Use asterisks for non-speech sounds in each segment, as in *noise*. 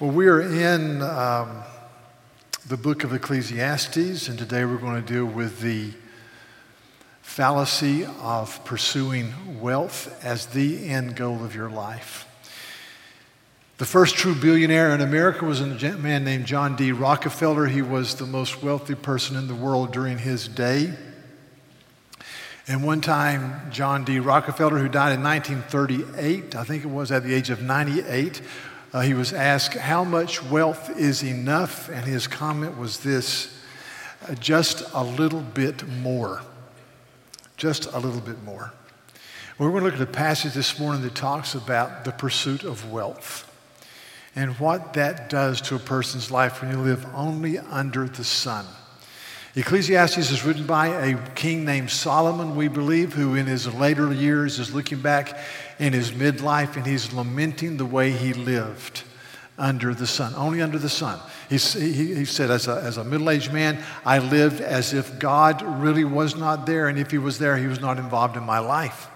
Well, we are in um, the book of Ecclesiastes, and today we're going to deal with the fallacy of pursuing wealth as the end goal of your life. The first true billionaire in America was a man named John D. Rockefeller. He was the most wealthy person in the world during his day. And one time, John D. Rockefeller, who died in 1938, I think it was at the age of 98, uh, he was asked, How much wealth is enough? And his comment was this uh, just a little bit more. Just a little bit more. We're going to look at a passage this morning that talks about the pursuit of wealth and what that does to a person's life when you live only under the sun. Ecclesiastes is written by a king named Solomon, we believe, who in his later years is looking back in his midlife and he's lamenting the way he lived under the sun, only under the sun. He, he, he said, as a, as a middle aged man, I lived as if God really was not there, and if he was there, he was not involved in my life.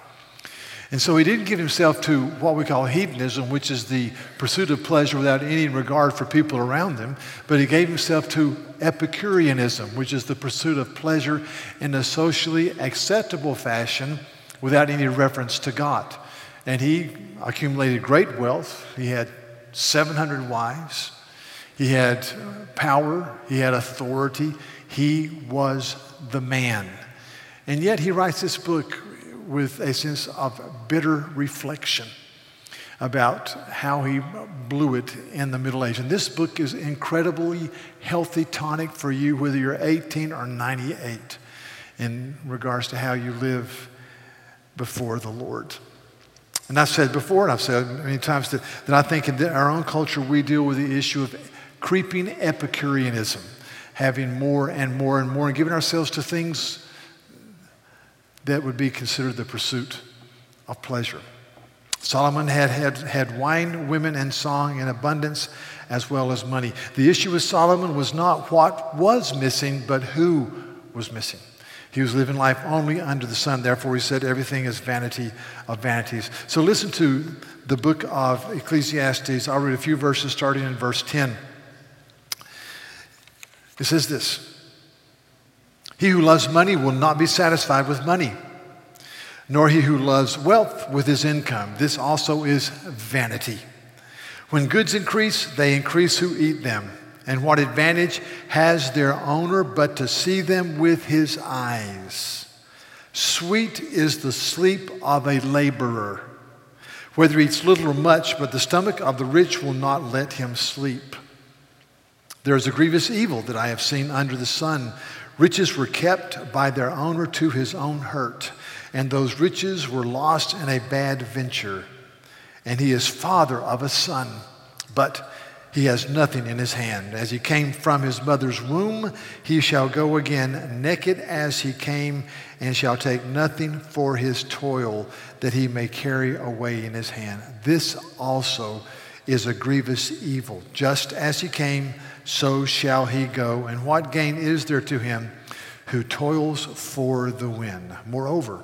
And so he didn't give himself to what we call hedonism, which is the pursuit of pleasure without any regard for people around him, but he gave himself to Epicureanism, which is the pursuit of pleasure in a socially acceptable fashion without any reference to God. And he accumulated great wealth. He had 700 wives, he had power, he had authority, he was the man. And yet he writes this book with a sense of bitter reflection about how he blew it in the Middle Ages. And this book is incredibly healthy tonic for you, whether you're 18 or 98, in regards to how you live before the Lord. And I've said before, and I've said many times that, that I think in our own culture we deal with the issue of creeping Epicureanism, having more and more and more, and giving ourselves to things that would be considered the pursuit of pleasure. Solomon had, had, had wine, women, and song in abundance, as well as money. The issue with Solomon was not what was missing, but who was missing. He was living life only under the sun. Therefore, he said everything is vanity of vanities. So listen to the book of Ecclesiastes. I'll read a few verses starting in verse 10. It says this he who loves money will not be satisfied with money, nor he who loves wealth with his income. This also is vanity. When goods increase, they increase who eat them. And what advantage has their owner but to see them with his eyes? Sweet is the sleep of a laborer, whether he eats little or much, but the stomach of the rich will not let him sleep. There is a grievous evil that I have seen under the sun Riches were kept by their owner to his own hurt, and those riches were lost in a bad venture. And he is father of a son, but he has nothing in his hand. As he came from his mother's womb, he shall go again naked as he came, and shall take nothing for his toil that he may carry away in his hand. This also is a grievous evil. Just as he came, so shall he go. And what gain is there to him who toils for the wind? Moreover,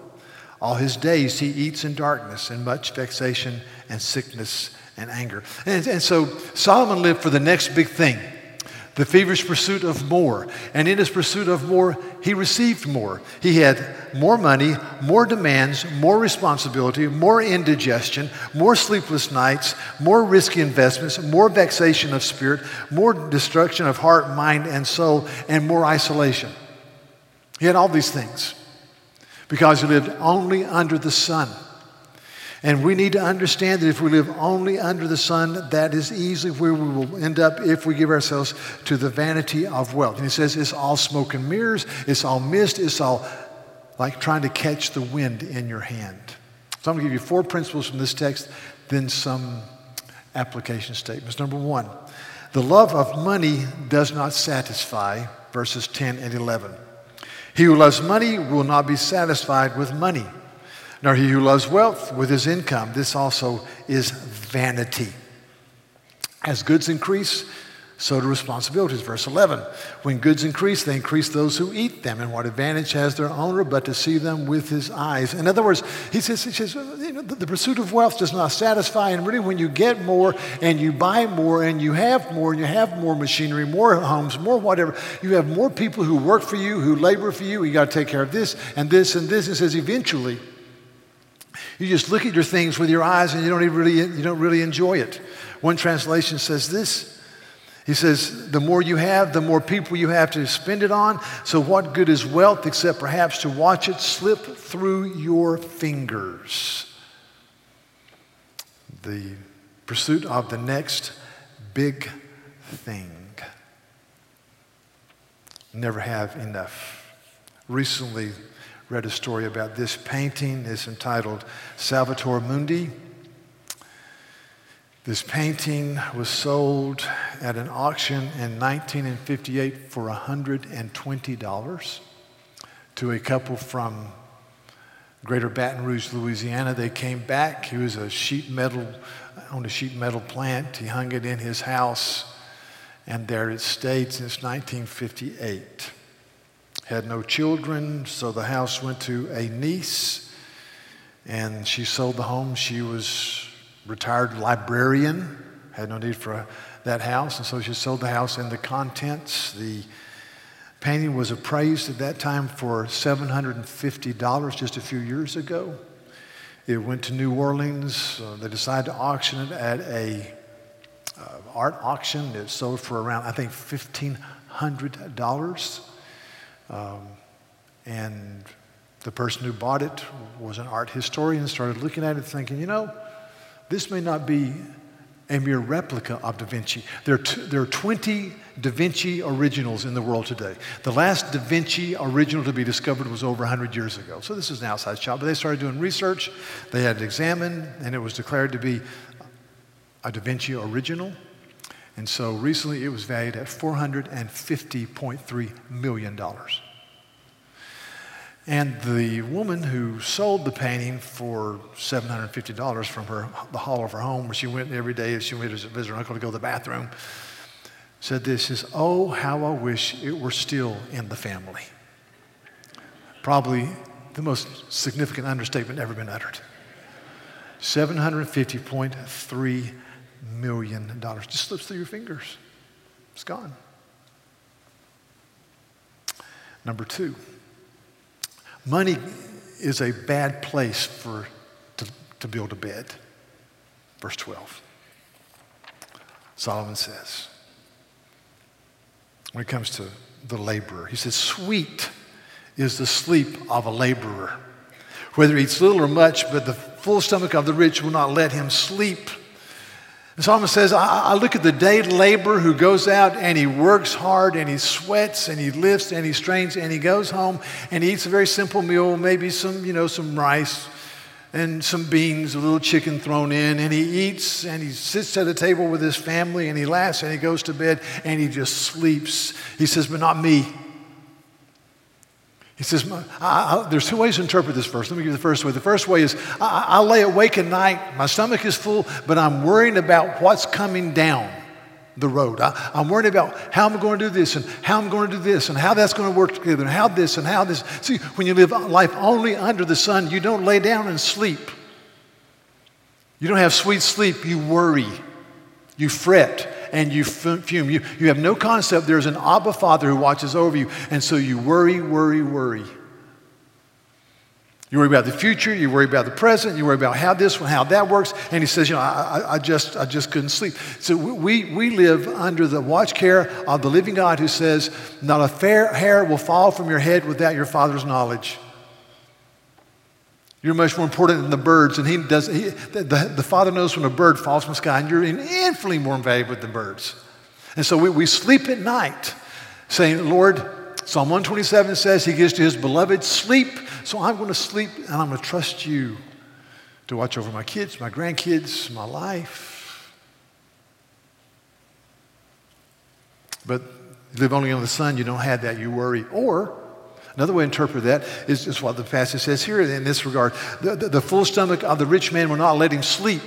all his days he eats in darkness and much vexation and sickness and anger. And, and so Solomon lived for the next big thing the feverish pursuit of more. And in his pursuit of more, he received more. He had more money, more demands, more responsibility, more indigestion, more sleepless nights, more risky investments, more vexation of spirit, more destruction of heart, mind, and soul, and more isolation. He had all these things because he lived only under the sun. And we need to understand that if we live only under the sun, that is easily where we will end up if we give ourselves to the vanity of wealth. And he says it's all smoke and mirrors, it's all mist, it's all like trying to catch the wind in your hand. So I'm going to give you four principles from this text, then some application statements. Number one, the love of money does not satisfy, verses 10 and 11. He who loves money will not be satisfied with money nor he who loves wealth with his income. This also is vanity. As goods increase, so do responsibilities. Verse 11 When goods increase, they increase those who eat them. And what advantage has their owner but to see them with his eyes? In other words, he says, he says you know, the, pursuit of wealth does not satisfy. And really, when you get more and you buy more and you have more and you have more machinery, more homes, more whatever, you have more people who work for you, who labor for you. You got to take care of this and this and this. It says, eventually, you just look at your things with your eyes and you don't really, you don't really enjoy it. One translation says this he says, the more you have, the more people you have to spend it on. So, what good is wealth except perhaps to watch it slip through your fingers? The pursuit of the next big thing. Never have enough. Recently, read a story about this painting. It's entitled Salvator Mundi. This painting was sold at an auction in 1958 for $120 to a couple from Greater Baton Rouge, Louisiana. They came back. He was a sheet metal, on a sheet metal plant. He hung it in his house, and there it stayed since 1958. Had no children, so the house went to a niece, and she sold the home. She was retired librarian, had no need for that house, and so she sold the house and the contents. The painting was appraised at that time for $750 just a few years ago. It went to New Orleans. Uh, they decided to auction it at a uh, art auction. It sold for around, I think, $1,500. Um, and the person who bought it was an art historian, started looking at it thinking, you know, this may not be a mere replica of Da Vinci. There are, t- there are 20 Da Vinci originals in the world today. The last Da Vinci original to be discovered was over 100 years ago. So this is an outside shop. But they started doing research, they had it examined, and it was declared to be a Da Vinci original. And so recently it was valued at $450.3 million. And the woman who sold the painting for $750 from her, the hall of her home, where she went every day as she went to visit her uncle to go to the bathroom, said this is, oh, how I wish it were still in the family. Probably the most significant understatement ever been uttered. $750.3 million. dollars Just slips through your fingers. It's gone. Number two. Money is a bad place for, to, to build a bed. Verse 12. Solomon says, when it comes to the laborer, he says, Sweet is the sleep of a laborer, whether he eats little or much, but the full stomach of the rich will not let him sleep. The psalmist says, I, I look at the day laborer who goes out and he works hard and he sweats and he lifts and he strains and he goes home and he eats a very simple meal, maybe some, you know, some rice and some beans, a little chicken thrown in, and he eats and he sits at a table with his family and he laughs and he goes to bed and he just sleeps. He says, but not me. He says, I, I, there's two ways to interpret this verse. Let me give you the first way. The first way is I, I lay awake at night, my stomach is full, but I'm worrying about what's coming down the road. I, am worried about how I'm going to do this and how I'm going to do this and how that's going to work together and how this and how this. See, when you live life only under the sun, you don't lay down and sleep. You don't have sweet sleep, you worry, you fret, and you fume. You, you have no concept there's an Abba Father who watches over you. And so you worry, worry, worry. You worry about the future, you worry about the present, you worry about how this, one, how that works. And he says, you know, I, I, just, I just couldn't sleep. So we, we live under the watch care of the living God who says, not a fair hair will fall from your head without your father's knowledge. You're much more important than the birds. And he does, he, the, the, Father knows when a bird falls from the sky, and you're infinitely more valuable than birds. And so we, we sleep at night saying, Lord, Psalm 127 says he gives to his beloved sleep. So I'm going to sleep and I'm going to trust you to watch over my kids, my grandkids, my life. But you live only on the sun, you don't have that, you worry. Or Another way to interpret that is, is what the passage says here in this regard. The, the, the, full stomach of the rich man will not let him sleep.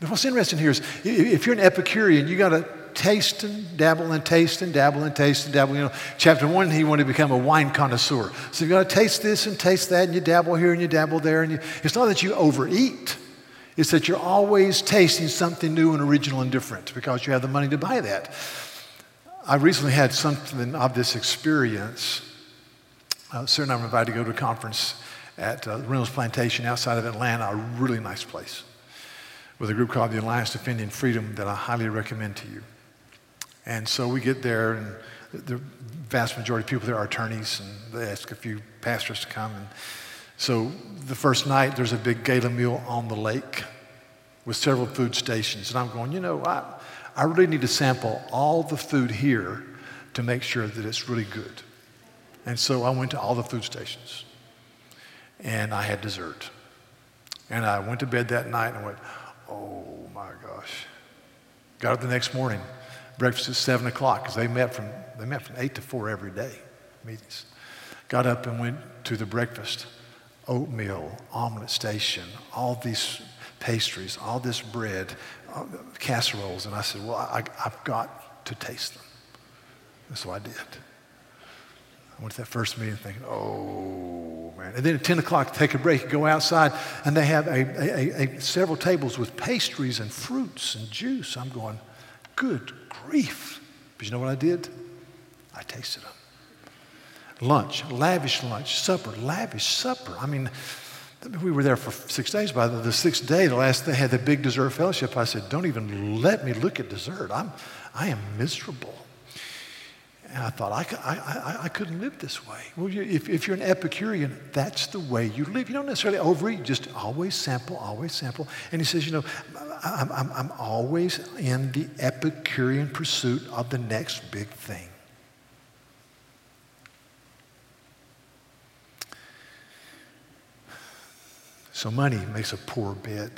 But what's interesting here is if you're an Epicurean, you got to taste and dabble and taste and dabble and taste and dabble. You know, chapter one, he wanted to become a wine connoisseur. So you got to taste this and taste that, and you dabble here and you dabble there. And you, it's not that you overeat, it's that you're always tasting something new and original and different because you have the money to buy that. I recently had something of this experience. Uh, Sarah and I were invited to go to a conference at uh, Reynolds Plantation outside of Atlanta, a really nice place with a group called the Alliance Defending Freedom that I highly recommend to you. And so we get there, and the vast majority of people there are attorneys, and they ask a few pastors to come. And so the first night, there's a big gala meal on the lake with several food stations. And I'm going, you know, I, I really need to sample all the food here to make sure that it's really good. And so I went to all the food stations, and I had dessert. And I went to bed that night and went, Oh my gosh. Got up the next morning, breakfast at 7 o'clock because they met from they met from 8 to 4 every day, meetings. Got up and went to the breakfast, oatmeal, omelet station, all these pastries, all this bread, uh, casseroles. And I said, well, I, I've got to taste them. And so I did. Went to that first meeting thinking, oh, man. And then at 10 o'clock, take a break, go outside, and they have a, a, a, several tables with pastries and fruits and juice. I'm going, good grief. But you know what I did? I tasted them. Lunch, lavish lunch, supper, lavish supper. I mean, we were there for six days. By the, the sixth day, the last they had the big dessert fellowship. I said, "Don't even let me look at dessert. I'm, I am miserable." And I thought, I, I, I, couldn't live this way. Well, you, if, if you're an Epicurean, that's the way you live. You don't necessarily overeat, just always sample, always sample. And he says, you know, I'm, I'm, I'm always in the Epicurean pursuit of the next big thing. So money makes a poor bed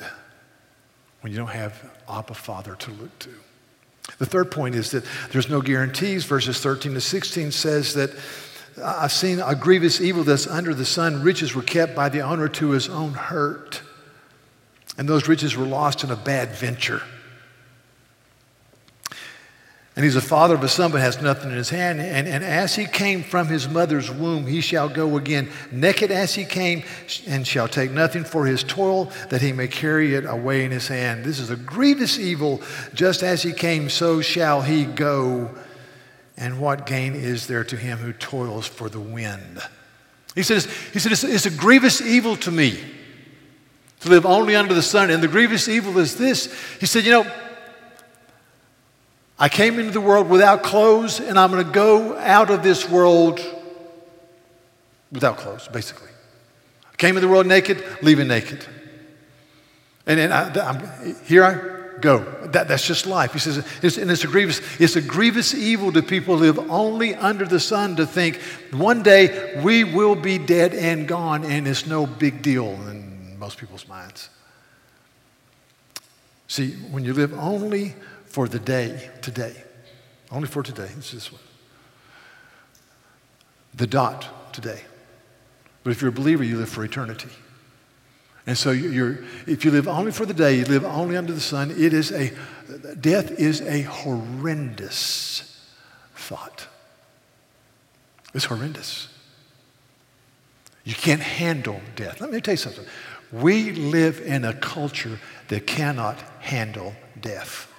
when you don't have Abba Father to look to. The third point is that there's no guarantees. Verses 13 to 16 says that I've seen a grievous evil that's under the sun. Riches were kept by the owner to his own hurt, and those riches were lost in a bad venture. And he's a father of a son, but has nothing in his hand. And, and as he came from his mother's womb, he shall go again, naked as he came, and shall take nothing for his toil, that he may carry it away in his hand. This is a grievous evil. Just as he came, so shall he go. And what gain is there to him who toils for the wind? He says, he said it's, it's a grievous evil to me to live only under the sun. And the grievous evil is this. He said, you know, I came into the world without clothes, and I'm going to go out of this world without clothes, basically. I came into the world naked, leaving naked. And, and I, here I go. That, that's just life. He says, it's, and it's a grievous, it's a grievous evil to people who live only under the sun to think one day we will be dead and gone, and it's no big deal in most people's minds. See, when you live only for the day, today. Only for today. It's this one. The dot, today. But if you're a believer, you live for eternity. And so you're, if you live only for the day, you live only under the sun, it is a, death is a horrendous thought. It's horrendous. You can't handle death. Let me tell you something. We live in a culture that cannot handle death.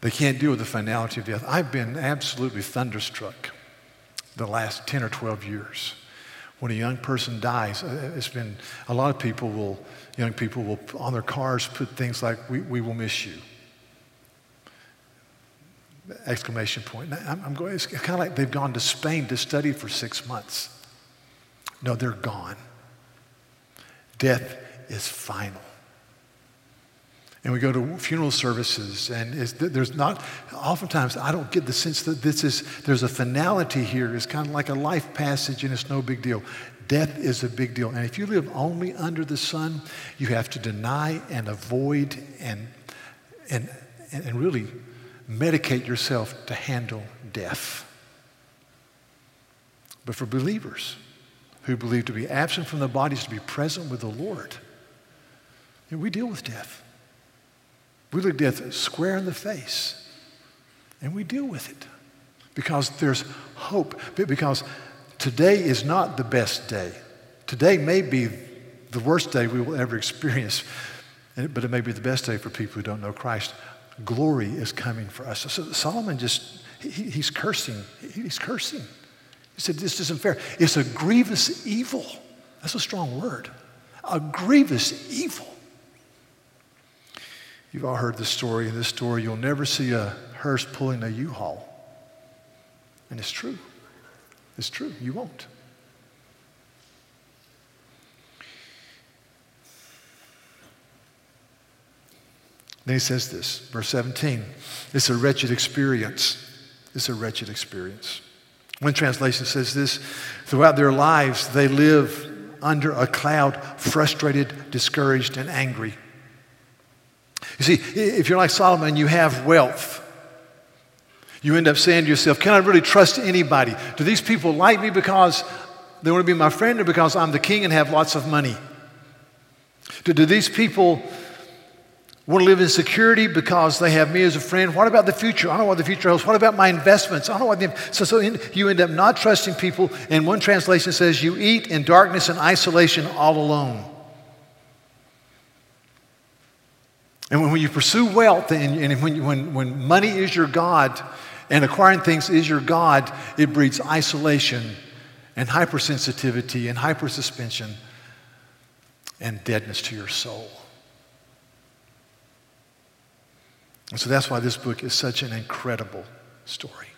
They can't deal with the finality of death. I've been absolutely thunderstruck the last 10 or 12 years. When a young person dies, uh, it's been, a lot of people will, young people will, on their cars, put things like, we, we will miss you. Exclamation point. I'm, I'm going, it's kind of like they've gone to Spain to study for six months. No, they're gone. Death is final. And we go to funeral services, and there's not, oftentimes I don't get the sense that this is, there's a finality here. It's kind of like a life passage, and it's no big deal. Death is a big deal. And if you live only under the sun, you have to deny and avoid and, and, and really medicate yourself to handle death. But for believers who believe to be absent from the bodies to be present with the Lord, we deal with death. We look death square in the face and we deal with it because there's hope. Because today is not the best day. Today may be the worst day we will ever experience, but it may be the best day for people who don't know Christ. Glory is coming for us. So Solomon just, he, he's cursing. He's cursing. He said, This isn't fair. It's a grievous evil. That's a strong word. A grievous evil. You've all heard the story. In this story, you'll never see a hearse pulling a U Haul. And it's true. It's true. You won't. Then he says this, verse 17. It's a wretched experience. It's a wretched experience. One translation says this throughout their lives, they live under a cloud, frustrated, discouraged, and angry. You see, if you're like Solomon, you have wealth. You end up saying to yourself, Can I really trust anybody? Do these people like me because they want to be my friend or because I'm the king and have lots of money? Do, do these people want to live in security because they have me as a friend. What about the future? I don't know what the future holds. What about my investments? I don't know what the, so, so in, you end up not trusting people. And one translation says you eat in darkness and isolation all alone. And when, you pursue wealth and, and when, when, when money is your God and acquiring things is your God, it breeds isolation and hypersensitivity and hypersuspension and deadness to your soul. And so that's why this book is such an incredible story,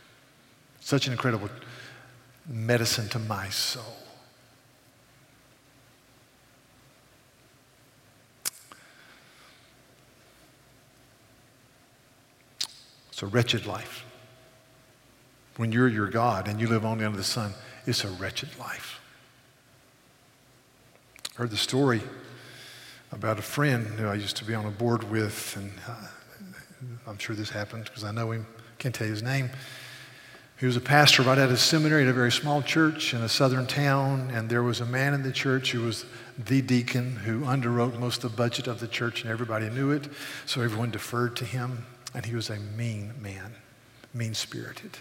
such an incredible medicine to my soul. It's a wretched life. When you're your God and you live only under the sun, it's a wretched life. I heard the story about a friend who I used to be on a board with, and uh, I'm sure this happened because I know him, can't tell you his name. He was a pastor right out of seminary at a very small church in a southern town, and there was a man in the church who was the deacon who underwrote most of the budget of the church, and everybody knew it, so everyone deferred to him. And he was a mean man, mean spirited,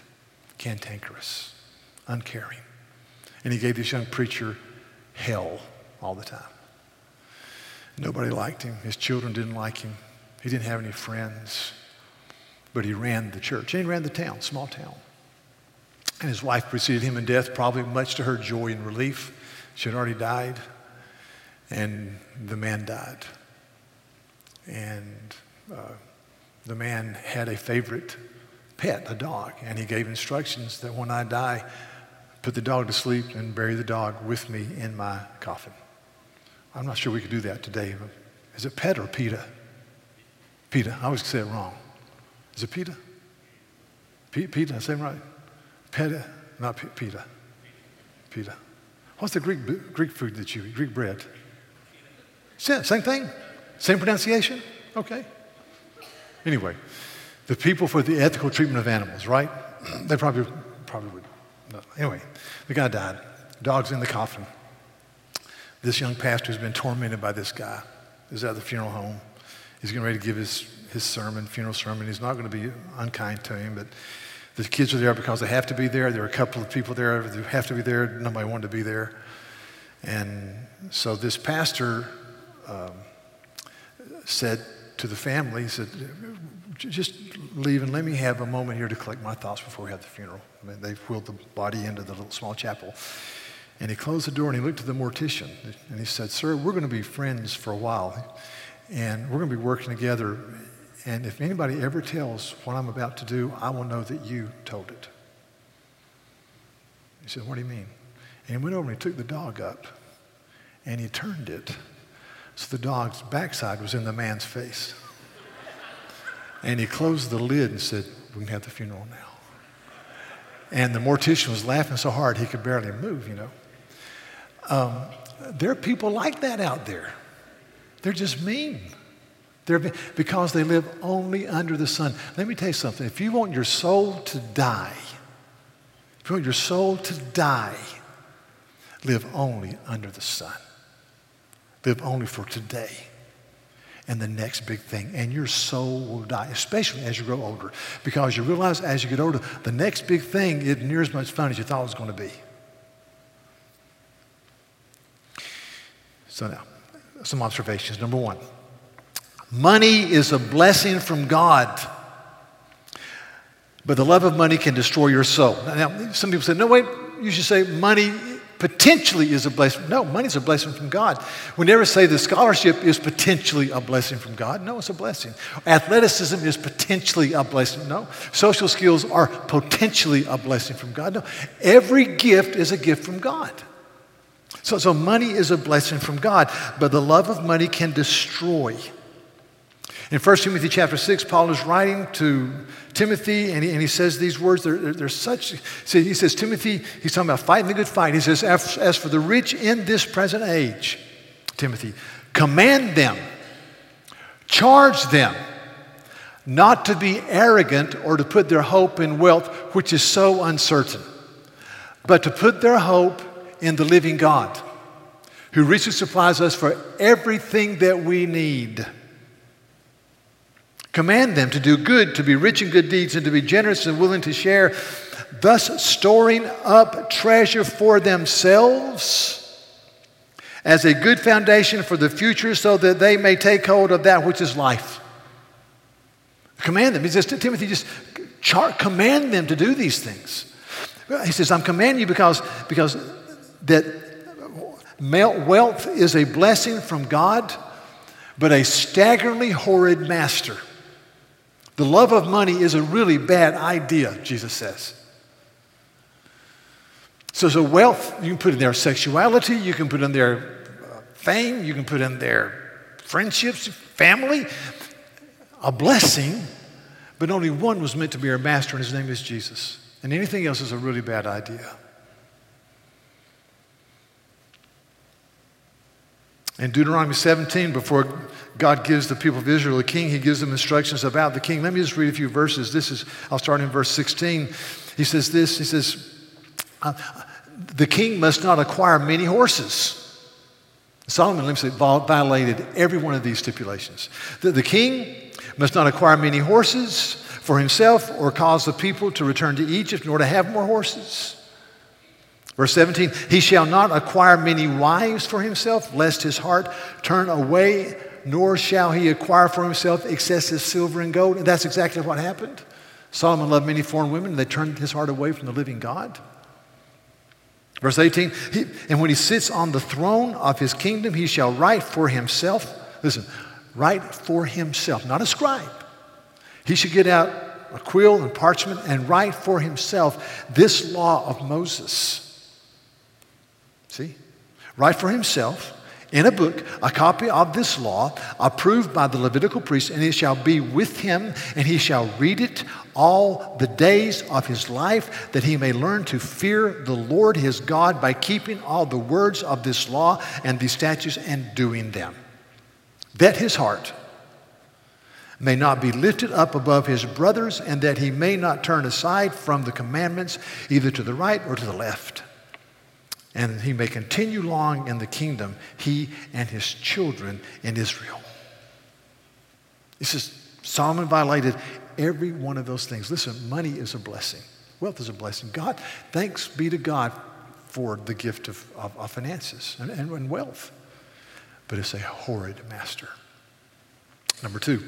cantankerous, uncaring. And he gave this young preacher hell all the time. Nobody liked him, his children didn't like him. He didn't have any friends, but he ran the church. He ran the town, small town. And his wife preceded him in death, probably much to her joy and relief. She had already died, and the man died. And uh, the man had a favorite pet, a dog, and he gave instructions that when I die, put the dog to sleep and bury the dog with me in my coffin. I'm not sure we could do that today. Is it pet or PETA? PETA. I always say it wrong. Is it PETA? P- PETA, I say it right. PETA, not P- PETA. PETA. What's the Greek, Greek food that you eat? Greek bread? Same, same thing? Same pronunciation? Okay. Anyway, the people for the ethical treatment of animals, right? *clears throat* They probably, probably would. Anyway, the guy died. Dog's in the coffin. This young pastor has been tormented by this guy. Is at the funeral home. He's getting ready to give his, his sermon, funeral sermon. He's not going to be unkind to him, but the kids are there because they have to be there. There are a couple of people there who have to be there. Nobody wanted to be there. And so this pastor um, said to the family, he said, just leave and let me have a moment here to collect my thoughts before we have the funeral. I mean, they wheeled the body into the little small chapel. And he closed the door and he looked at the mortician and he said, Sir, we're going to be friends for a while and we're going to be working together. And if anybody ever tells what I'm about to do, I will know that you told it. He said, What do you mean? And he went over and he took the dog up and he turned it so the dog's backside was in the man's face. And he closed the lid and said, We can have the funeral now. And the mortician was laughing so hard he could barely move, you know. Um, there are people like that out there. They're just mean. They're because they live only under the sun. Let me tell you something. If you want your soul to die, if you want your soul to die, live only under the sun. Live only for today. and the next big thing, and your soul will die, especially as you grow older, because you realize as you get older, the next big thing isn't near as much fun as you thought it was going to be. So now, some observations. Number one, money is a blessing from God. But the love of money can destroy your soul. Now, some people say, no, wait, you should say money potentially is a blessing. No, money is a blessing from God. We never say the scholarship is potentially a blessing from God. No, it's a blessing. Athleticism is potentially a blessing. No. Social skills are potentially a blessing from God. No. Every gift is a gift from God. So, so money is a blessing from God, but the love of money can destroy. In 1 Timothy chapter 6, Paul is writing to Timothy, and he, and he says these words. They're, they're, they're such, he says, Timothy, he's talking about fighting the good fight. He says, as, as for the rich in this present age, Timothy, command them, charge them not to be arrogant or to put their hope in wealth, which is so uncertain, but to put their hope in the living God, who richly supplies us for everything that we need Command them to do good, to be rich in good deeds, and to be generous and willing to share, thus storing up treasure for themselves as a good foundation for the future so that they may take hold of that which is life. Command them. He says to Timothy, just char- command them to do these things. He says, I'm commanding you because, because that wealth is a blessing from God, but a staggeringly horrid master. The love of money is a really bad idea, Jesus says. So, so wealth, you can put in there sexuality, you can put in there uh, fame, you can put in there friendships, family, a blessing, but only one was meant to be our master, and his name is Jesus. And anything else is a really bad idea. In Deuteronomy 17, before God gives the people of Israel a king, he gives them instructions about the king. Let me just read a few verses. This is, I'll start in verse 16. He says this, he says, uh, the king must not acquire many horses. Solomon say, violated every one of these stipulations. The, the king must not acquire many horses for himself or cause the people to return to Egypt nor to have more horses. Verse 17, he shall not acquire many wives for himself, lest his heart turn away, nor shall he acquire for himself excessive silver and gold. And that's exactly what happened. Solomon loved many foreign women, and they turned his heart away from the living God. Verse 18, he, and when he sits on the throne of his kingdom, he shall write for himself. Listen, write for himself, not a scribe. He should get out a quill and parchment and write for himself this law of Moses. See? Write for himself in a book a copy of this law approved by the Levitical priest, and it shall be with him, and he shall read it all the days of his life, that he may learn to fear the Lord his God by keeping all the words of this law and these statutes and doing them. That his heart may not be lifted up above his brothers, and that he may not turn aside from the commandments either to the right or to the left and he may continue long in the kingdom, he and his children in Israel. He says, Solomon violated every one of those things. Listen, money is a blessing, wealth is a blessing. God, thanks be to God for the gift of, of, of finances and, and, and wealth, but it's a horrid master. Number two,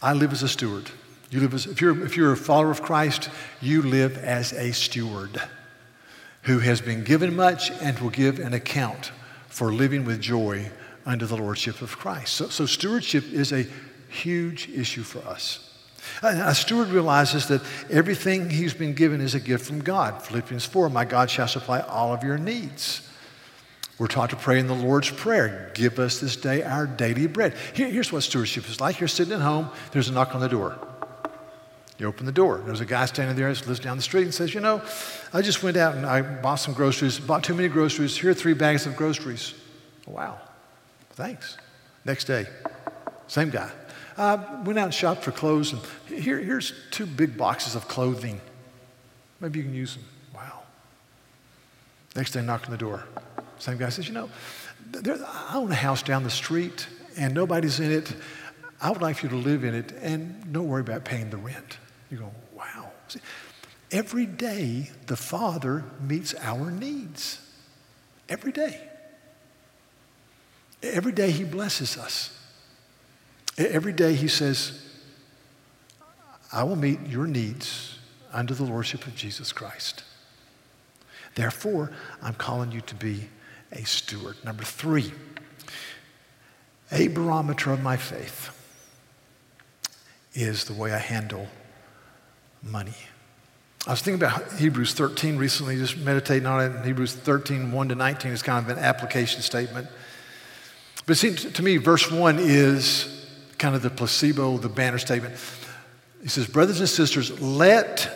I live as a steward. You live as, if, you're, if you're a follower of Christ, you live as a steward who has been given much and will give an account for living with joy under the lordship of Christ. So, so stewardship is a huge issue for us. A steward realizes that everything he's been given is a gift from God. Philippians 4 My God shall supply all of your needs. We're taught to pray in the Lord's Prayer Give us this day our daily bread. Here, here's what stewardship is like. You're sitting at home, there's a knock on the door. You open the door. There's a guy standing there who lives down the street and says, You know, I just went out and I bought some groceries, bought too many groceries. Here are three bags of groceries. Wow. Thanks. Next day, same guy. I went out and shopped for clothes, and here, here's two big boxes of clothing. Maybe you can use them. Wow. Next day, knock on the door. Same guy says, You know, there, I own a house down the street, and nobody's in it. I would like you to live in it and don't worry about paying the rent. You go, wow. See, every day, the Father meets our needs. Every day. Every day, He blesses us. Every day, He says, I will meet your needs under the Lordship of Jesus Christ. Therefore, I'm calling you to be a steward. Number three, a barometer of my faith is the way I handle money. I was thinking about Hebrews 13 recently, just meditating on it. Hebrews 13, 1 to 19 is kind of an application statement. But seems to me, verse 1 is kind of the placebo, the banner statement. He says, Brothers and sisters, let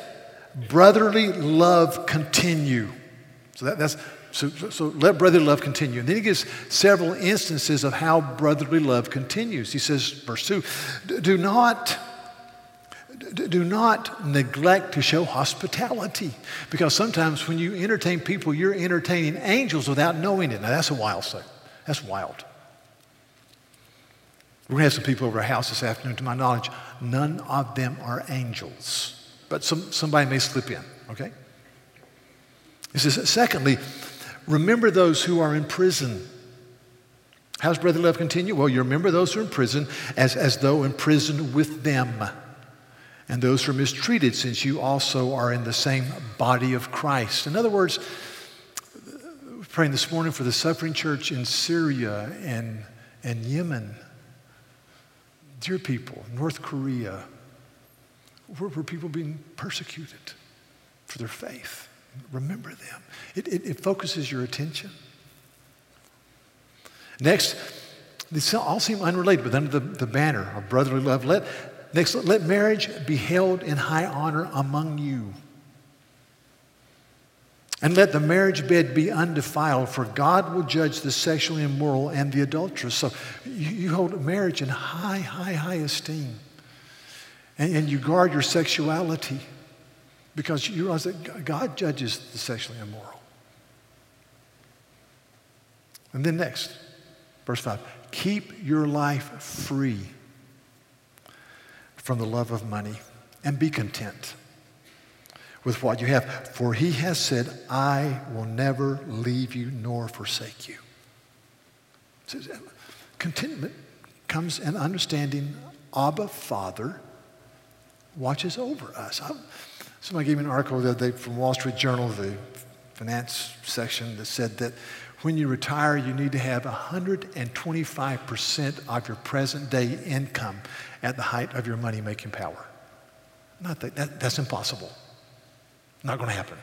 brotherly love continue. So that, that's so, so, let brotherly love continue. And then he gives several instances of how brotherly love continues. He says, verse 2, do not, do not neglect to show hospitality. Because sometimes when you entertain people, you're entertaining angels without knowing it. Now that's a wild thing. That's wild. We're going to have some people over our house this afternoon. To my knowledge, none of them are angels. But some, somebody may slip in, okay? He says, secondly, Remember those who are in prison. How's brother love continue? Well, you remember those who are in prison as, as though in prison with them, and those who are mistreated, since you also are in the same body of Christ. In other words, praying this morning for the suffering church in Syria and, and Yemen. Dear people, North Korea, where, where people being persecuted for their faith. Remember them. It, it, it focuses your attention. Next, these all seem unrelated, but under the, the banner of brotherly love, let, next, let marriage be held in high honor among you. And let the marriage bed be undefiled, for God will judge the sexually immoral and the adulterous. So you, hold marriage in high, high, high esteem. And, and you guard your sexuality because you realize that God judges the sexually immoral. And then next, verse 5 keep your life free from the love of money and be content with what you have. For he has said, I will never leave you nor forsake you. Uh, contentment comes in understanding Abba, Father, watches over us. I, Somebody gave me an article the other day from Wall Street Journal, the finance section, that said that when you retire, you need to have 125% of your present day income at the height of your money making power. Not that, that that's impossible. Not going to happen.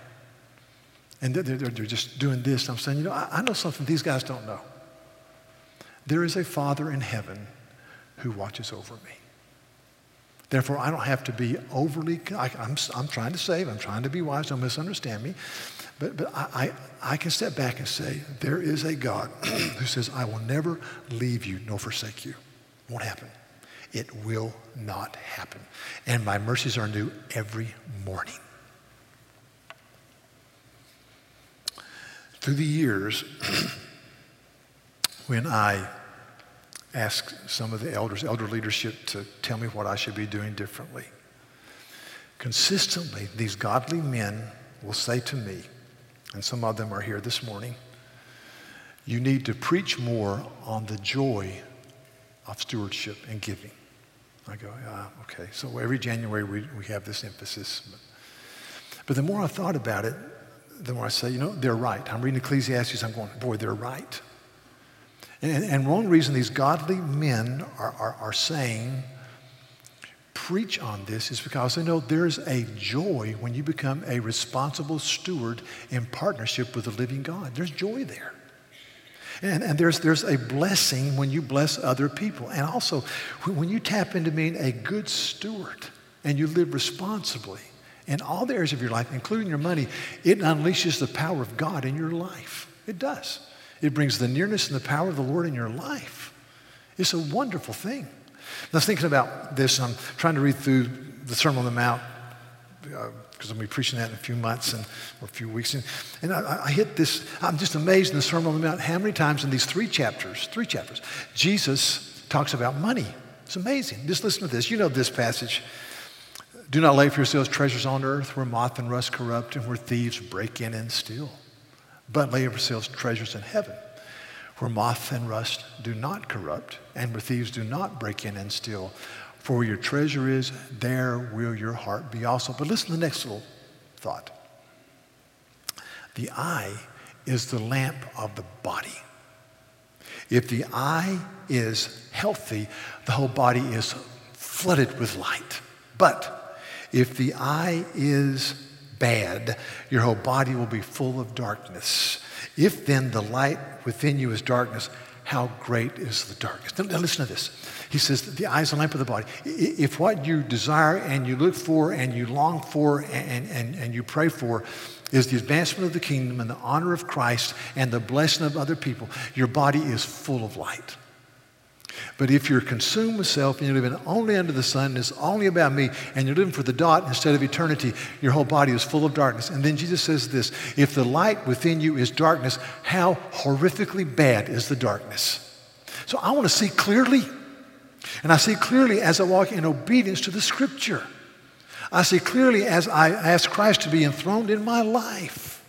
And they're, they're, just doing this. I'm saying, you know, I, I know something these guys don't know. There is a Father in heaven who watches over me. Therefore, I don't have to be overly, I, am I'm, I'm trying to save, I'm trying to be wise, don't misunderstand me. But, but I, I, I can step back and say, there is a God *clears throat* who says, I will never leave you nor forsake you. Won't happen. It will not happen. And my mercies are new every morning. Through the years, *clears throat* when I ask some of the elders, elder leadership, to tell me what I should be doing differently. Consistently, these godly men will say to me, and some of them are here this morning, you need to preach more on the joy of stewardship and giving. I go, ah, okay. So every January we, we have this emphasis. But, but the more I thought about it, the more I say, you know, they're right. I'm reading Ecclesiastes, I'm going, boy, they're right. And, and one reason these godly men are, are, are saying, preach on this is because they know there's a joy when you become a responsible steward in partnership with the living God. There's joy there. And, and there's, there's a blessing when you bless other people. And also, when you tap into being a good steward and you live responsibly in all the areas of your life, including your money, it unleashes the power of God in your life. It does. It brings the nearness and the power of the Lord in your life. It's a wonderful thing. I was thinking about this, I'm trying to read through the Sermon on the Mount because uh, to be preaching that in a few months and, or a few weeks. And, and I, I, hit this, I'm just amazed in the Sermon on the Mount how many times in these three chapters, three chapters, Jesus talks about money. It's amazing. Just listen to this. You know this passage. Do not lay for yourselves treasures on earth where moth and rust corrupt and where thieves break in and steal. But lay yourselves treasures in heaven where moth and rust do not corrupt and where thieves do not break in and steal. For where your treasure is, there will your heart be also. But listen to the next little thought. The eye is the lamp of the body. If the eye is healthy, the whole body is flooded with light. But if the eye is bad, your whole body will be full of darkness. If then the light within you is darkness, how great is the darkness? Now, listen to this. He says, the eye is the lamp of the body. If what you desire and you look for and you long for and, and, and you pray for is the advancement of the kingdom and the honor of Christ and the blessing of other people, your body is full of light. But if you're consumed with self and you're living only under the sun and it's only about me and you're living for the dot instead of eternity, your whole body is full of darkness. And then Jesus says this if the light within you is darkness, how horrifically bad is the darkness? So I want to see clearly. And I see clearly as I walk in obedience to the scripture. I see clearly as I ask Christ to be enthroned in my life.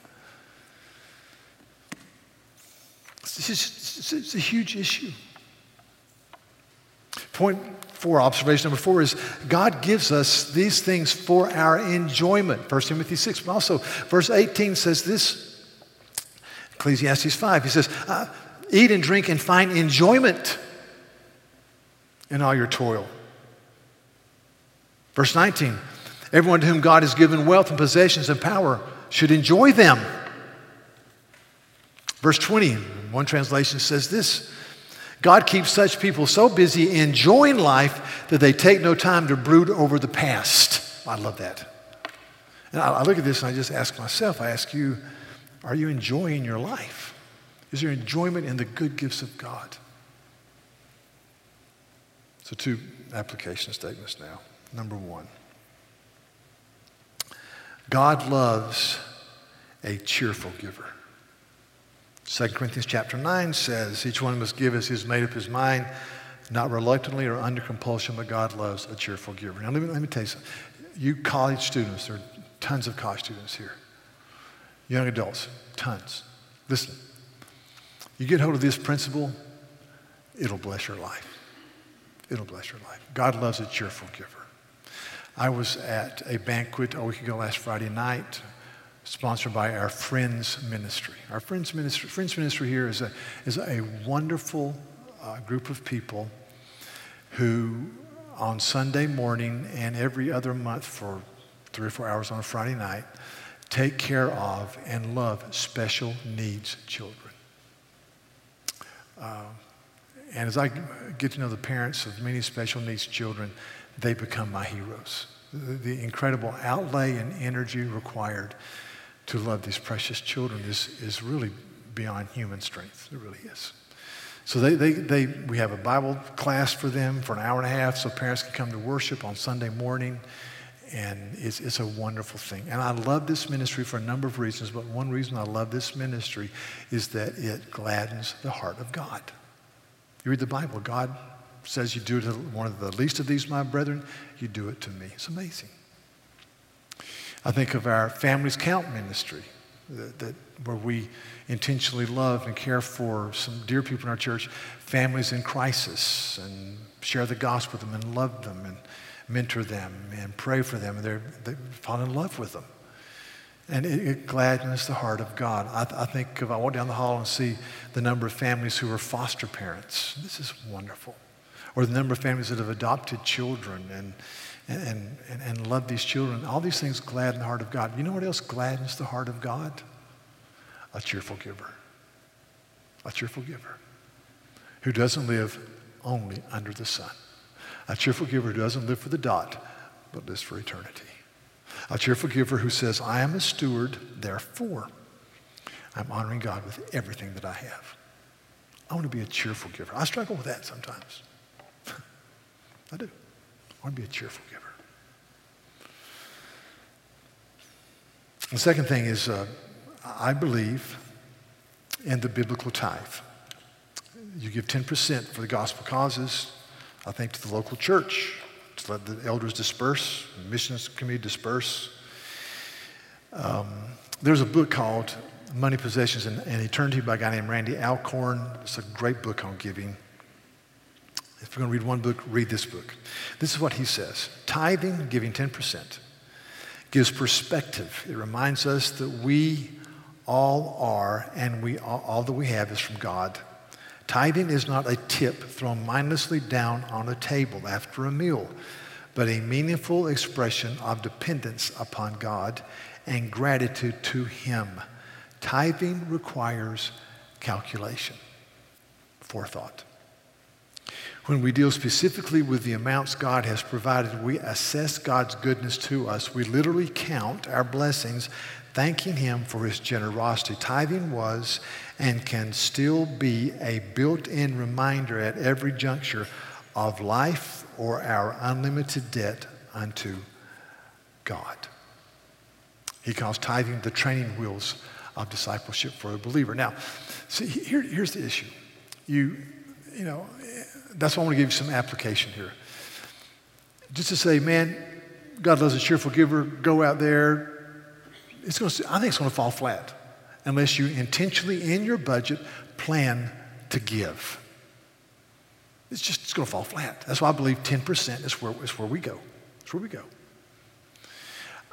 This is, a huge issue. Point four, observation number four is God gives us these things for our enjoyment. 1 Timothy 6, but also verse 18 says this Ecclesiastes 5. He says, uh, Eat and drink and find enjoyment in all your toil. Verse 19 Everyone to whom God has given wealth and possessions and power should enjoy them. Verse 20, one translation says this God keeps such people so busy enjoying life that they take no time to brood over the past. I love that. And I, look at this and I just ask myself, I ask you, are you enjoying your life? Is there enjoyment in the good gifts of God? So, two application statements now. Number one God loves a cheerful giver. 2 Corinthians chapter 9 says, Each one must give as he's made up his mind, not reluctantly or under compulsion, but God loves a cheerful giver. Now, let me, let me tell you something. You college students, there are tons of college students here. Young adults, tons. Listen, you get hold of this principle, it'll bless your life. It'll bless your life. God loves a cheerful giver. I was at a banquet a week ago last Friday night, sponsored by our Friends Ministry. Our Friends Ministry, Friends Ministry here is a, is a wonderful uh, group of people who, on Sunday morning and every other month for three or four hours on a Friday night, take care of and love special needs children. Uh, and as I get to know the parents of many special needs children, they become my heroes. The, the incredible outlay and energy required to love these precious children is, is really beyond human strength. It really is. So they, they, they, we have a Bible class for them for an hour and a half so parents can come to worship on Sunday morning. And it's, it's a wonderful thing. And I love this ministry for a number of reasons, but one reason I love this ministry is that it gladdens the heart of God. You read the Bible, God says you do it to one of the least of these, my brethren, you do it to me. It's amazing. I think of our Families Count ministry, that, that, where we intentionally love and care for some dear people in our church, families in crisis, and share the gospel with them and love them and mentor them and pray for them, and they fall in love with them. And it, it, gladdens the heart of God. I, I think if I walk down the hall and see the number of families who are foster parents, this is wonderful. Or the number of families that have adopted children and, and, and, and love these children. All these things gladden the heart of God. You know what else gladdens the heart of God? A cheerful giver. A cheerful giver who doesn't live only under the sun. A cheerful giver who doesn't live for the dot, but lives for eternity. A cheerful giver who says, I am a steward, therefore I'm honoring God with everything that I have. I want to be a cheerful giver. I struggle with that sometimes. *laughs* I do. I want to be a cheerful giver. The second thing is, uh, I believe in the biblical tithe. you give 10% for the gospel causes, I think to the local church, to let the elders disperse, the missions community disperse. Um, there's a book called Money, Possessions, and, and Eternity by a guy named Randy Alcorn. It's a great book on giving. If you're going to read one book, read this book. This is what he says Tithing, giving 10%, gives perspective. It reminds us that we all are, and we all, all that we have is from God. Tithing is not a tip thrown mindlessly down on a table after a meal, but a meaningful expression of dependence upon God and gratitude to Him. Tithing requires calculation, forethought. When we deal specifically with the amounts God has provided, we assess God's goodness to us. We literally count our blessings, thanking Him for His generosity. Tithing was and can still be a built in reminder at every juncture of life or our unlimited debt unto God. He calls tithing the training wheels of discipleship for a believer. Now, see, here, here's the issue. You, you know, that's why I want to give you some application here. Just to say, man, God loves a cheerful giver. Go out there. It's going to, I think it's going to fall flat unless you intentionally in your budget plan to give. It's just it's going to fall flat. That's why I believe 10% is where, is where we go. It's where we go.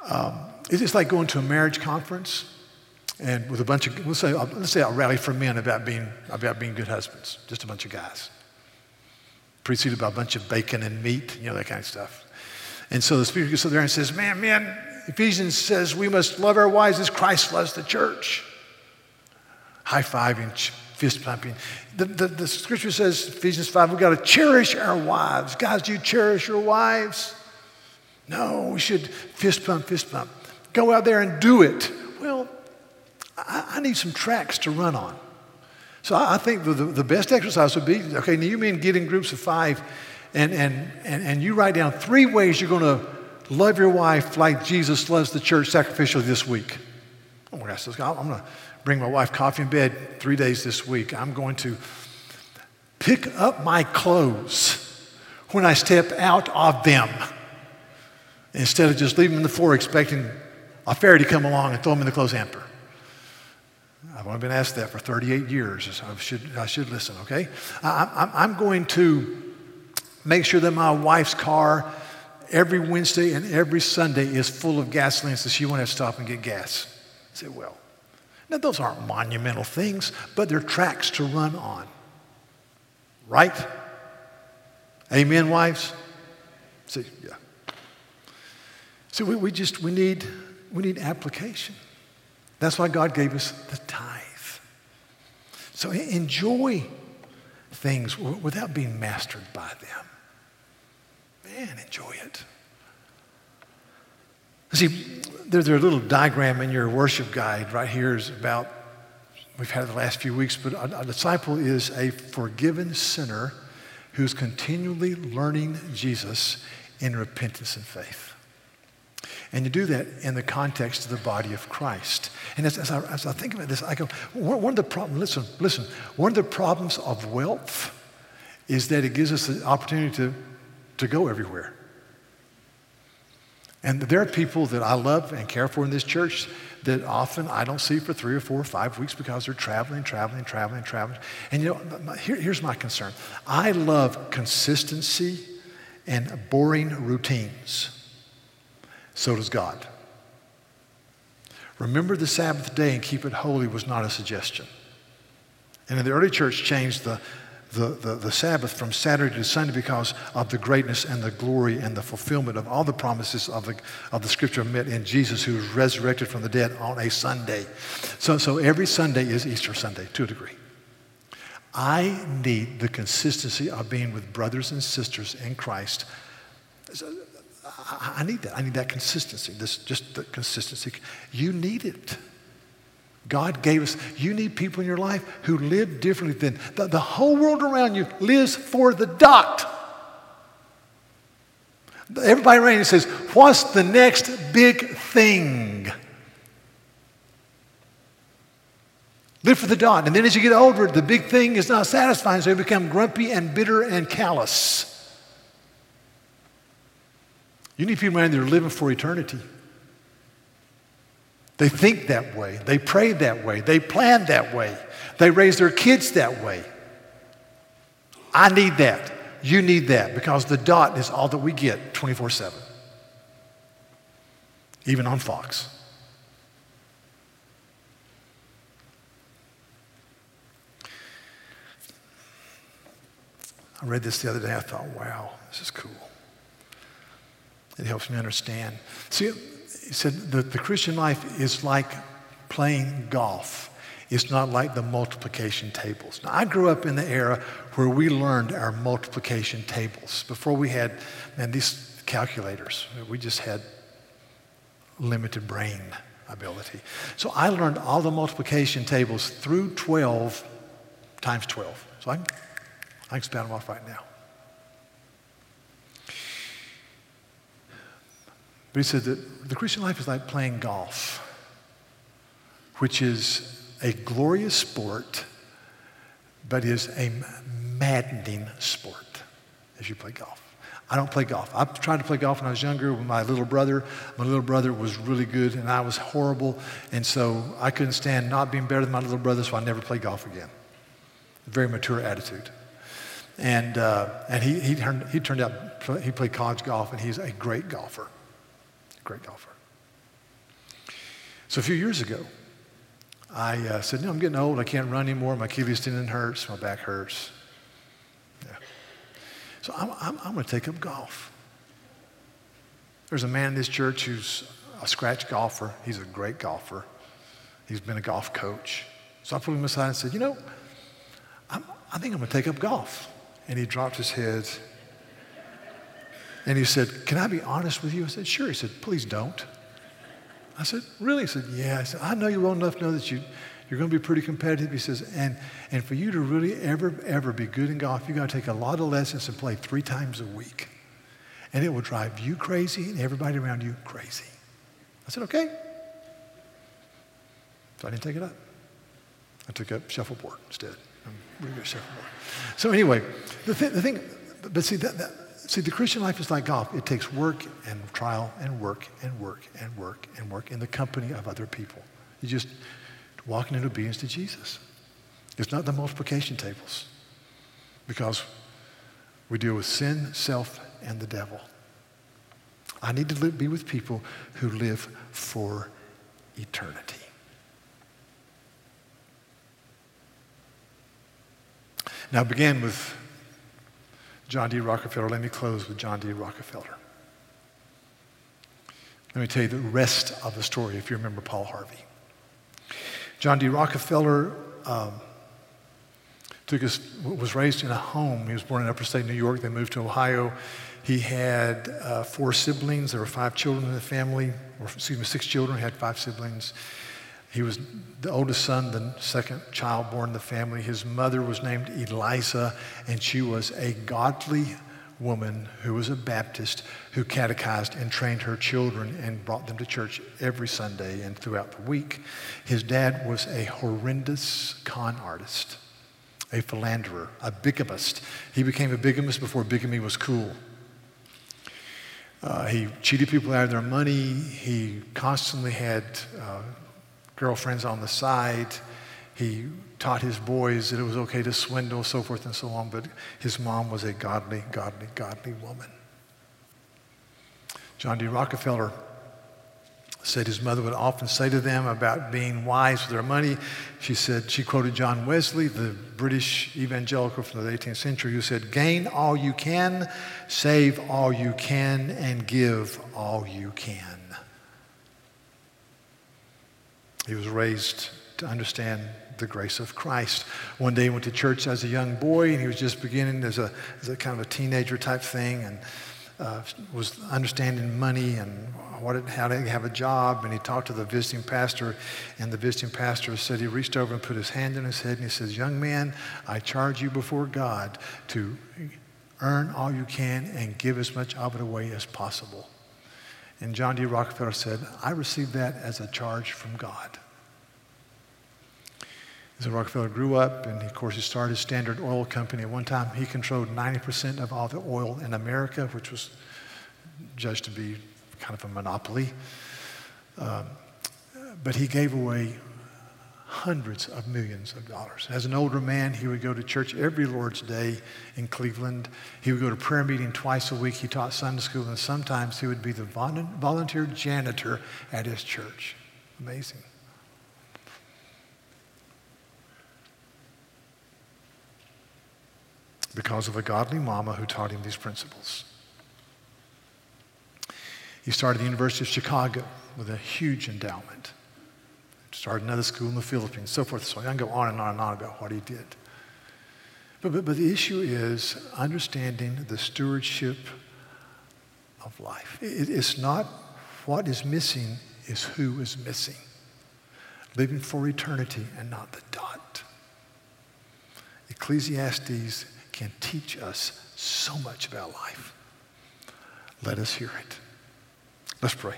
Um, it's like going to a marriage conference and with a bunch of let's say let's say a rally for men about being about being good husbands, just a bunch of guys preceded by a bunch of bacon and meat, you know, that kind of stuff. And so the speaker gets up there and says, Man, man, Ephesians says we must love our wives as Christ loves the church. High five fiving, fist pumping. The, the, the scripture says, Ephesians 5, we've got to cherish our wives. Guys, do you cherish your wives? No, we should fist pump, fist pump. Go out there and do it. Well, I, I need some tracks to run on. So I think the, the best exercise would be okay, now you mean get in groups of five and, and, and, and you write down three ways you're going to love your wife like Jesus loves the church sacrificially this week. I'm going to bring my wife coffee in bed three days this week. I'm going to pick up my clothes when I step out of them instead of just leaving them on the floor expecting a fairy to come along and throw them in the clothes hamper. I've only been asked that for 38 years. I should, I should listen, okay? I, I'm going to make sure that my wife's car every Wednesday and every Sunday is full of gasoline so she won't have to stop and get gas. I say, well, now those aren't monumental things, but they're tracks to run on. Right? Amen, wives? See, yeah. So we, we just, we need, we need application. That's why God gave us the tithe. So enjoy things without being mastered by them. Man, enjoy it. See, there's a little diagram in your worship guide right here is about, we've had the last few weeks, but a, a disciple is a forgiven sinner who's continually learning Jesus in repentance and faith. And you do that in the context of the body of Christ. And as, as, I, as I, think about this, I go, one of the problems, listen, listen, one of the problems of wealth is that it gives us the opportunity to, to go everywhere. And there are people that I love and care for in this church that often I don't see for three or four or five weeks because they're traveling, traveling, traveling, traveling. And you know, here, here's my concern I love consistency and boring routines. So does God. Remember the Sabbath day and keep it holy was not a suggestion. And in the early church changed the, the, the, the, Sabbath from Saturday to Sunday because of the greatness and the glory and the fulfillment of all the promises of the, of the scripture met in Jesus who was resurrected from the dead on a Sunday. So, so every Sunday is Easter Sunday to a degree. I need the consistency of being with brothers and sisters in Christ I, need that. I need that consistency. This just the consistency. You need it. God gave us, you need people in your life who live differently than the, the whole world around you lives for the dot. Everybody around you says, What's the next big thing? Live for the dot. And then as you get older, the big thing is not satisfying, so you become grumpy and bitter and callous. You need people around there living for eternity. They think that way. They pray that way. They plan that way. They raise their kids that way. I need that. You need that because the dot is all that we get 24 7, even on Fox. I read this the other day. I thought, wow, this is cool. It helps me understand. See, he said that the Christian life is like playing golf. It's not like the multiplication tables. Now, I grew up in the era where we learned our multiplication tables. Before we had, man, these calculators, we just had limited brain ability. So I learned all the multiplication tables through 12 times 12. So I can, I can span them off right now. But he said that the Christian life is like playing golf, which is a glorious sport, but is a maddening sport as you play golf. I don't play golf. I tried to play golf when I was younger with my little brother. My little brother was really good, and I was horrible. And so I couldn't stand not being better than my little brother, so I never played golf again. Very mature attitude. And, uh, and he, he, turned, he turned out, he played college golf, and he's a great golfer great golfer. So a few years ago, I uh, said, No, I'm getting old. I can't run anymore. My Achilles tendon hurts. My back hurts. Yeah. So I'm, I'm, I'm going to take up golf. There's a man in this church who's a scratch golfer. He's a great golfer. He's been a golf coach. So I pulled him aside and said, You know, I'm, I think I'm going to take up golf. And he dropped his head and he said, Can I be honest with you? I said, Sure. He said, Please don't. I said, Really? He said, Yeah. I said, I know you well enough to know that you, you're going to be pretty competitive. He says, and, and for you to really ever, ever be good in golf, you've got to take a lot of lessons and play three times a week. And it will drive you crazy and everybody around you crazy. I said, Okay. So I didn't take it up. I took up shuffleboard instead. I'm really good at shuffleboard. So anyway, the, th- the thing, but see, that, that See, the Christian life is like golf. It takes work and trial and work and work and work and work in the company of other people. You just walking in obedience to Jesus. It's not the multiplication tables because we deal with sin, self, and the devil. I need to live, be with people who live for eternity. Now, I began with John D. Rockefeller. Let me close with John D. Rockefeller. Let me tell you the rest of the story if you remember Paul Harvey. John D. Rockefeller um, took his, was raised in a home. He was born in upper state New York. They moved to Ohio. He had uh, four siblings. There were five children in the family, or excuse me, six children. He had five siblings. He was the oldest son, the second child born in the family. His mother was named Eliza, and she was a godly woman who was a Baptist who catechized and trained her children and brought them to church every Sunday and throughout the week. His dad was a horrendous con artist, a philanderer, a bigamist. He became a bigamist before bigamy was cool. Uh, he cheated people out of their money. He constantly had uh, girlfriends on the side. He taught his boys that it was okay to swindle, so forth and so on, but his mom was a godly, godly, godly woman. John D. Rockefeller said his mother would often say to them about being wise with their money. She said, she quoted John Wesley, the British evangelical from the 18th century, who said, Gain all you can, save all you can, and give all you can. He was raised to understand the grace of Christ. One day he went to church as a young boy, and he was just beginning as a, as a kind of a teenager type thing, and uh, was understanding money and what it, how to have a job. And he talked to the visiting pastor, and the visiting pastor said he reached over and put his hand on his head, and he says, "Young man, I charge you before God to earn all you can and give as much of it away as possible." And John D. Rockefeller said, I received that as a charge from God. So Rockefeller grew up, and of course, he started Standard Oil Company. At one time, he controlled 90% of all the oil in America, which was judged to be kind of a monopoly. Um, but he gave away hundreds of millions of dollars. As an older man, he would go to church every Lord's Day in Cleveland. He would go to prayer meeting twice a week. He taught Sunday school, and sometimes he would be the volunteer janitor at his church. Amazing. Because of a godly mama who taught him these principles. He started the University of Chicago with a huge endowment started another school in the Philippines, so forth. So I can go on and on and on about what he did. But, but, but the issue is understanding the stewardship of life. It, it's not what is missing, is who is missing. Living for eternity and not the dot. Ecclesiastes can teach us so much about life. Let us hear it. Let's pray.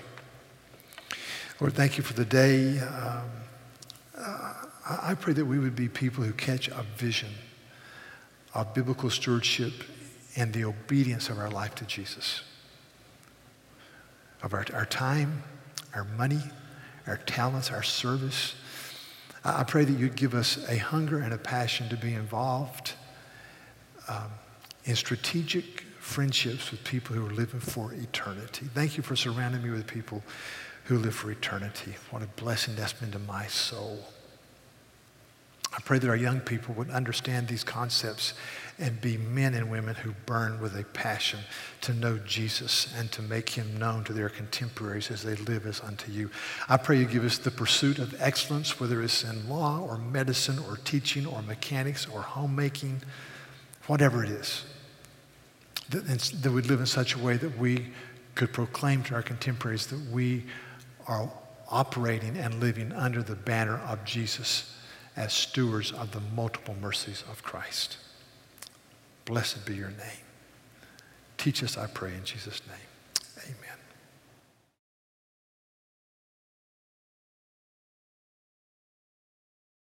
Lord, thank you for the day. Um, uh, I pray that we would be people who catch a vision of biblical stewardship and the obedience of our life to Jesus. Of our, our time, our money, our talents, our service. I pray that you'd give us a hunger and a passion to be involved um, in strategic friendships with people who are living for eternity. Thank you for surrounding me with people who live for eternity. What a blessing that's been to my soul. I pray that our young people would understand these concepts and be men and women who burn with a passion to know Jesus and to make him known to their contemporaries as they live as unto you. I pray you give us the pursuit of excellence, whether it's in law or medicine or teaching or mechanics or homemaking, whatever it is, that, that we live in such a way that we could proclaim to our contemporaries that we are operating and living under the banner of Jesus as stewards of the multiple mercies of Christ. Blessed be your name. Teach us, I pray, in Jesus' name.